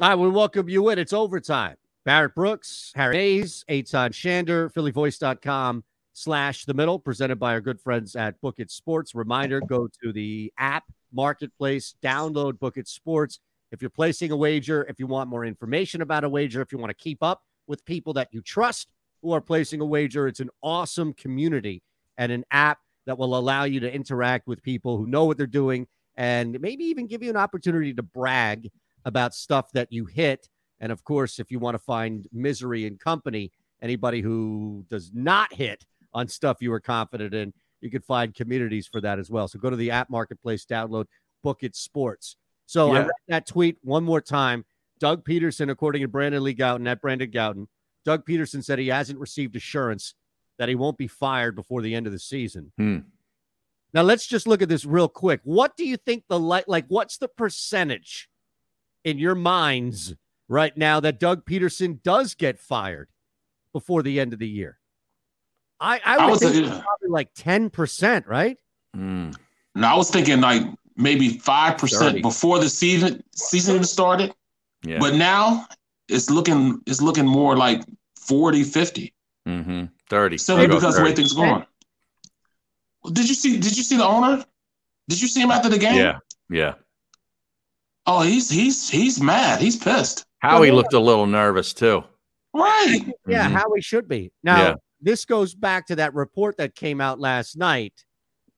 Right, we welcome you in. It's overtime. Barrett Brooks, Harry Mayes, Eytan Shander, PhillyVoice.com slash the middle, presented by our good friends at Bookit Sports. Reminder go to the app marketplace, download Bookit Sports. If you're placing a wager, if you want more information about a wager, if you want to keep up with people that you trust who are placing a wager, it's an awesome community and an app that will allow you to interact with people who know what they're doing and maybe even give you an opportunity to brag about stuff that you hit. And of course, if you want to find misery in company, anybody who does not hit on stuff you are confident in, you can find communities for that as well. So go to the app marketplace, download Bookit Sports. So yeah. I read that tweet one more time. Doug Pederson, according to Brandon Lee Gowton at Brandon Gowton, Doug Pederson said he hasn't received assurance that he won't be fired before the end of the season. Hmm. Now let's just look at this real quick. What do you think the like like what's the percentage in your minds right now that Doug Pederson does get fired before the end of the year? I, I would I think probably like 10%, right? Mm. No, I was thinking like maybe 5% before the season season started. Yeah. But now it's looking it's looking more like 40, 50. Mm-hmm. 30. Simply because 30. the way things going. Did you see did you see the owner? Did you see him after the game? Yeah. Yeah. Oh, he's he's he's mad. He's pissed. Howie looked a little nervous too. Right. Yeah, mm-hmm. Howie should be. Now, yeah. this goes back to that report that came out last night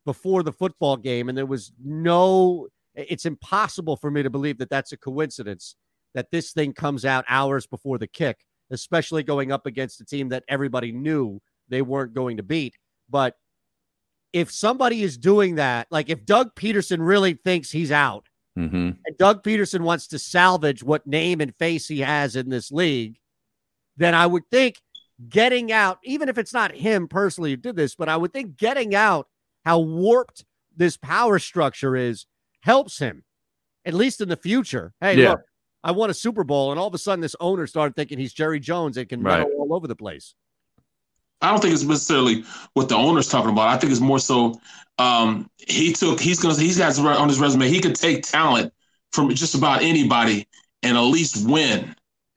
before the football game, and there was no. It's impossible for me to believe that that's a coincidence that this thing comes out hours before the kick, especially going up against a team that everybody knew they weren't going to beat. But if somebody is doing that, like if Doug Pederson really thinks he's out Mm-hmm. And Doug Pederson wants to salvage what name and face he has in this league, then I would think getting out, even if it's not him personally who did this, but I would think getting out how warped this power structure is helps him, at least in the future. Hey, yeah. look, I won a Super Bowl, and all of a sudden this owner started thinking he's Jerry Jones and can right. all over the place. I don't think it's necessarily what the owner's talking about. I think it's more so um, he took he's gonna he's got on his resume he could take talent from just about anybody and at least win,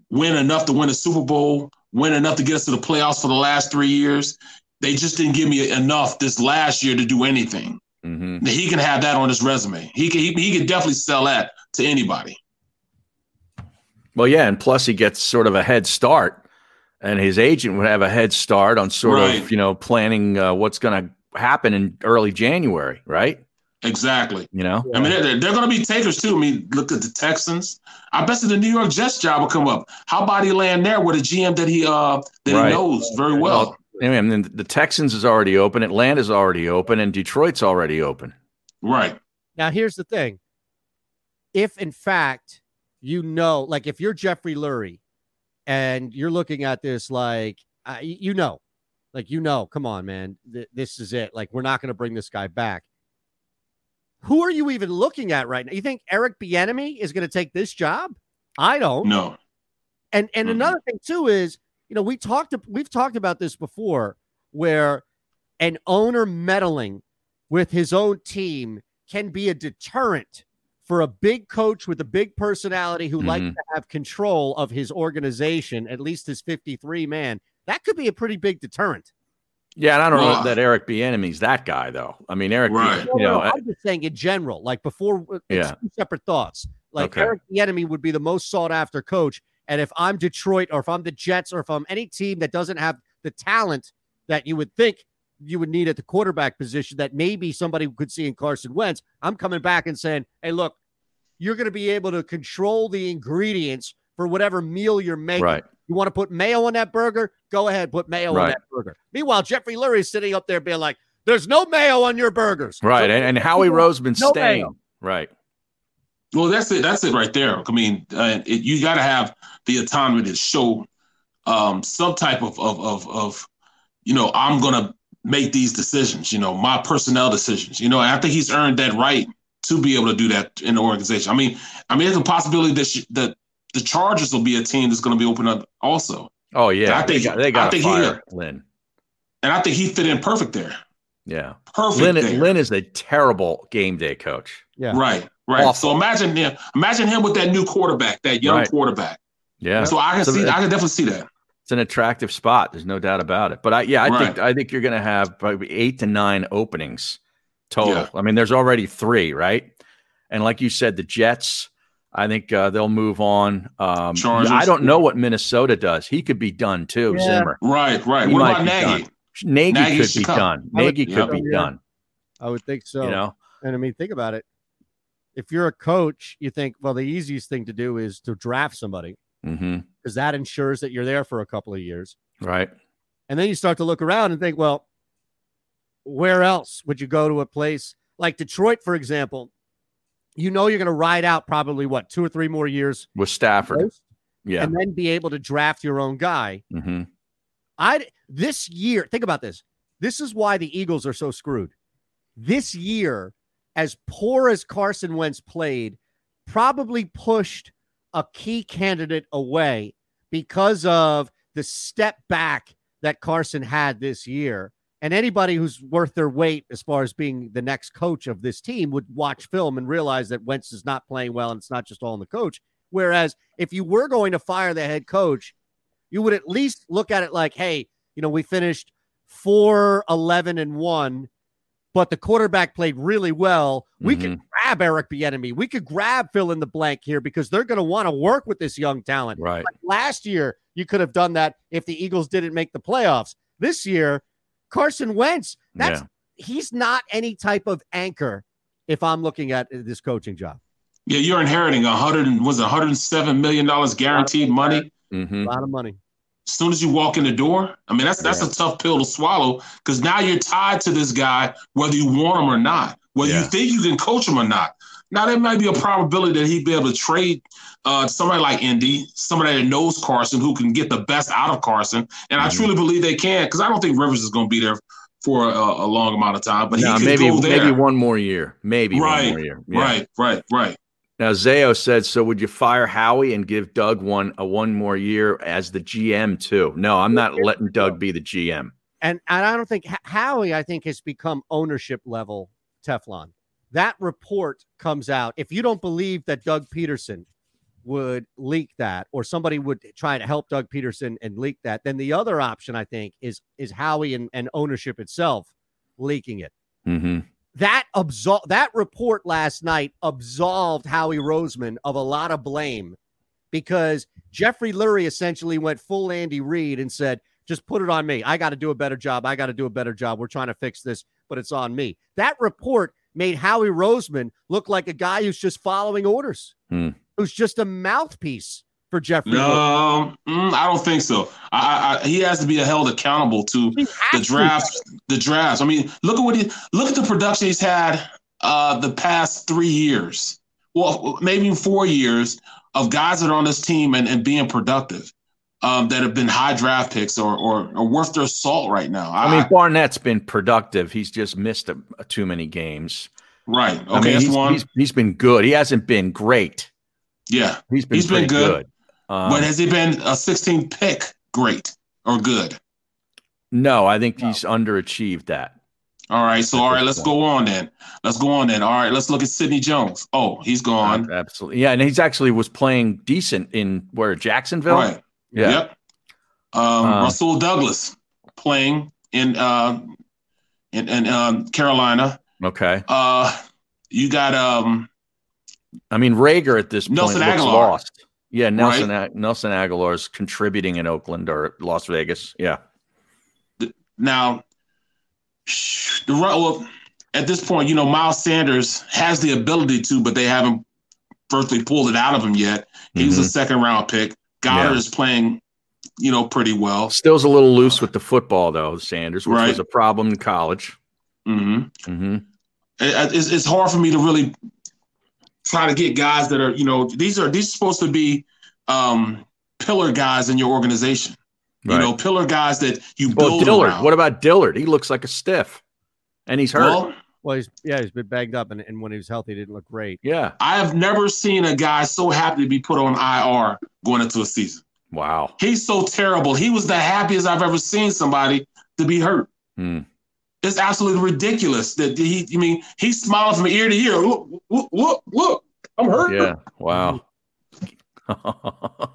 win enough to win a Super Bowl, win enough to get us to the playoffs for the last three years. They just didn't give me enough this last year to do anything. Mm-hmm. He can have that on his resume. He can he, he can definitely sell that to anybody. Well, yeah, and plus he gets sort of a head start and his agent would have a head start on sort right. of you know planning uh, what's going to happen in early January, right? Exactly. You know, I mean, they're, they're going to be takers too. I mean, look at the Texans. I bet the New York Jets job will come up. How about he land there with a GM that he uh that right. he knows very well? well I mean, the Texans is already open, Atlanta's already open, and Detroit's already open. Right. Now, here's the thing: if in fact you know, like if you're Jeffrey Lurie and you're looking at this like uh, you know like you know come on man th- this is it. Like we're not going to bring this guy back. Who are you even looking at right now? You think eric Bieniemy is going to take this job? I don't. No. And and mm-hmm. another thing too is you know we talked we've talked about this before where an owner meddling with his own team can be a deterrent for a big coach with a big personality who mm-hmm. likes to have control of his organization, at least his 53 man, that could be a pretty big deterrent. Yeah, and I don't know that Eric Bieniemy's that guy though. I mean, Eric, right. you know, I'm just saying in general, like before, uh, yeah, separate thoughts. Like okay. Eric Bieniemy would be the most sought after coach, and if I'm Detroit or if I'm the Jets or if I'm any team that doesn't have the talent that you would think you would need at the quarterback position that maybe somebody could see in Carson Wentz. I'm coming back and saying, hey, look, you're going to be able to control the ingredients for whatever meal you're making. Right. You want to put mayo on that burger? Go ahead, put mayo right. on that burger. Meanwhile, Jeffrey Lurie is sitting up there being like, there's no mayo on your burgers. Right. So, and, and Howie Roseman no staying. Mayo. Right. Well, that's it. That's it right there. I mean, uh, it, you got to have the autonomy to show um, some type of, of of of you know I'm gonna make these decisions. You know, my personnel decisions. You know, I think he's earned that right to be able to do that in the organization. I mean, I mean, there's a possibility that she, that the Chargers will be a team that's going to be open up also. Oh yeah, I think they got, they got I think fire he, Lynn, and I think he fit in perfect there. Yeah, perfect. Lynn, there. Lynn is a terrible game day coach. Yeah, right, right. Awful. So imagine him, imagine him with that new quarterback, that young right. quarterback. Yeah. So I can so see, I can definitely see that. It's an attractive spot. There's no doubt about it. But I, yeah, I right. think I think you're going to have probably eight to nine openings total. Yeah. I mean, there's already three, right? And like you said, the Jets. I think uh, they'll move on. Um, I don't know what Minnesota does. He could be done too. Yeah. Zimmer. Right, right. He what about Nagy? Done. Nagy, Nagy could be done. Nagy would, could yeah, be done. I would think so. You know, and I mean, think about it. If you're a coach, you think, well, the easiest thing to do is to draft somebody because mm-hmm. that ensures that you're there for a couple of years. Right. And then you start to look around and think, well, where else would you go to a place like Detroit, for example? You know, you're going to ride out probably what two or three more years with Stafford. Yeah. And then be able to draft your own guy. Mm-hmm. I this year, think about this. This is why the Eagles are so screwed. This year, as poor as Carson Wentz played, probably pushed a key candidate away because of the step back that Carson had this year. And anybody who's worth their weight as far as being the next coach of this team would watch film and realize that Wentz is not playing well and it's not just all in the coach. Whereas if you were going to fire the head coach, you would at least look at it like, hey, you know, we finished 4 11 and 1 but the quarterback played really well. We mm-hmm. could grab Eric Bieniemy. We could grab fill in the blank here because they're going to want to work with this young talent. Right. Like last year, you could have done that if the Eagles didn't make the playoffs. This year, Carson Wentz, that's yeah. he's not any type of anchor if I'm looking at this coaching job. Yeah, you're inheriting a hundred was a 107 million dollars guaranteed money. Mm-hmm. A lot of money as soon as you walk in the door. I mean, that's that's yeah. a tough pill to swallow because now you're tied to this guy, whether you want him or not, whether yeah. you think you can coach him or not. Now there might be a probability that he'd be able to trade uh, somebody like Indy, somebody that knows Carson, who can get the best out of Carson, and mm-hmm. I truly believe they can because I don't think Rivers is going to be there for a, a, long amount of time. But no, he maybe maybe one more year, maybe right, one more year. Yeah. Right, right, right. Now Zayo said, "So would you fire Howie and give Doug one a one more year as the GM too?" No, I'm not letting Doug be the GM. And and I don't think Howie. I think has become ownership level Teflon. That report comes out. If you don't believe that Doug Pederson would leak that, or somebody would try to help Doug Pederson and leak that, then the other option I think is is Howie and, and ownership itself leaking it. Mm-hmm that absol- that report last night absolved Howie Roseman of a lot of blame because Jeffrey Lurie essentially went full Andy Reid and said, just put it on me. I got to do a better job. I got to do a better job. We're trying to fix this, but it's on me. That report made Howie Roseman look like a guy who's just following orders, hmm. who's just a mouthpiece for Jeffrey? No, mm, I don't think so. I, I, he has to be held accountable to the drafts. The drafts. I mean, look at what he look at the production he's had uh, the past three years. Well, maybe four years of guys that are on this team and, and being productive. Um, that have been high draft picks or, or, or worth their salt right now. I, I mean, Barnett's been productive. He's just missed a, a too many games. Right. Okay. I mean, he's, he's, he's been good. He hasn't been great. Yeah. He's been, he's been good. good. Um, but has he been a 16 pick great or good? No, I think no. he's underachieved that. All right. So, all right, let's go on then. Let's go on then. All right, let's look at Sidney Jones. Oh, he's gone. absolutely. Yeah. And he's actually was playing decent in where Jacksonville. Right. Yeah. Yep. Um, uh, Rasul Douglas playing in uh, in, in um, Carolina. Okay. Uh, you got um. I mean, Reagor at this Nelson point looks lost. Yeah, Nelson right? Nelson Agholor is contributing in Oakland or Las Vegas. Yeah. Now, the well, at this point, you know, Miles Sanders has the ability to, but they haven't firstly pulled it out of him yet. He's mm-hmm. a second round pick. Goedert yeah. is playing, you know, pretty well. Still's a little loose with the football though, Sanders, which right. was a problem in college. Mm-hmm. Mm-hmm. It, it's, it's hard for me to really try to get guys that are, you know, these are these are supposed to be um, pillar guys in your organization. Right. You know, pillar guys that you well, build Dillard. Around. What about Dillard? He looks like a stiff, and he's hurt. Well, well, he's yeah, he's been banged up, and, and when he was healthy, he didn't look great. Yeah, I have never seen a guy so happy to be put on IR going into a season. Wow, he's so terrible. He was the happiest I've ever seen somebody to be hurt. Hmm. It's absolutely ridiculous that he. I mean, he's smiling from ear to ear. Look, look, look, look. I'm hurt. Yeah. Wow.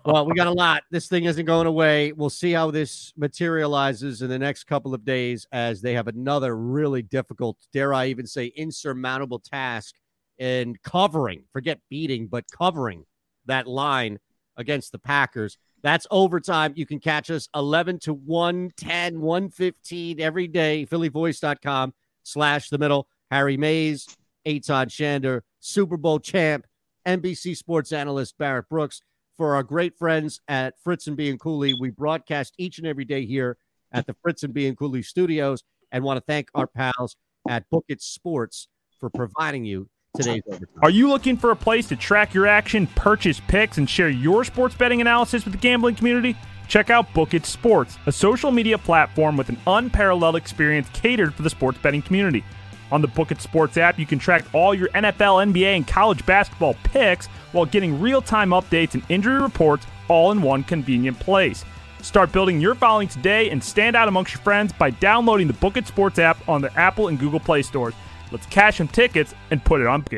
Well, we got a lot. This thing isn't going away. We'll see how this materializes in the next couple of days as they have another really difficult, dare I even say, insurmountable task in covering, forget beating, but covering that line against the Packers. That's overtime. You can catch us 11 to 110, 115 every day. PhillyVoice.com slash the middle. Harry Mayes, Eytan Shander, Super Bowl champ, NBC sports analyst Barrett Brooks. For our great friends at Fritz and B and Cooley, we broadcast each and every day here at the Fritz and B and Cooley studios and want to thank our pals at Bookit Sports for providing you today's overtime. Are you looking for a place to track your action, purchase picks, and share your sports betting analysis with the gambling community? Check out Bookit Sports, a social media platform with an unparalleled experience catered for the sports betting community. On the Bookit Sports app, you can track all your NFL, NBA, and college basketball picks while getting real time updates and injury reports all in one convenient place. Start building your following today and stand out amongst your friends by downloading the Bookit Sports app on the Apple and Google Play stores. Let's cash some tickets and put it on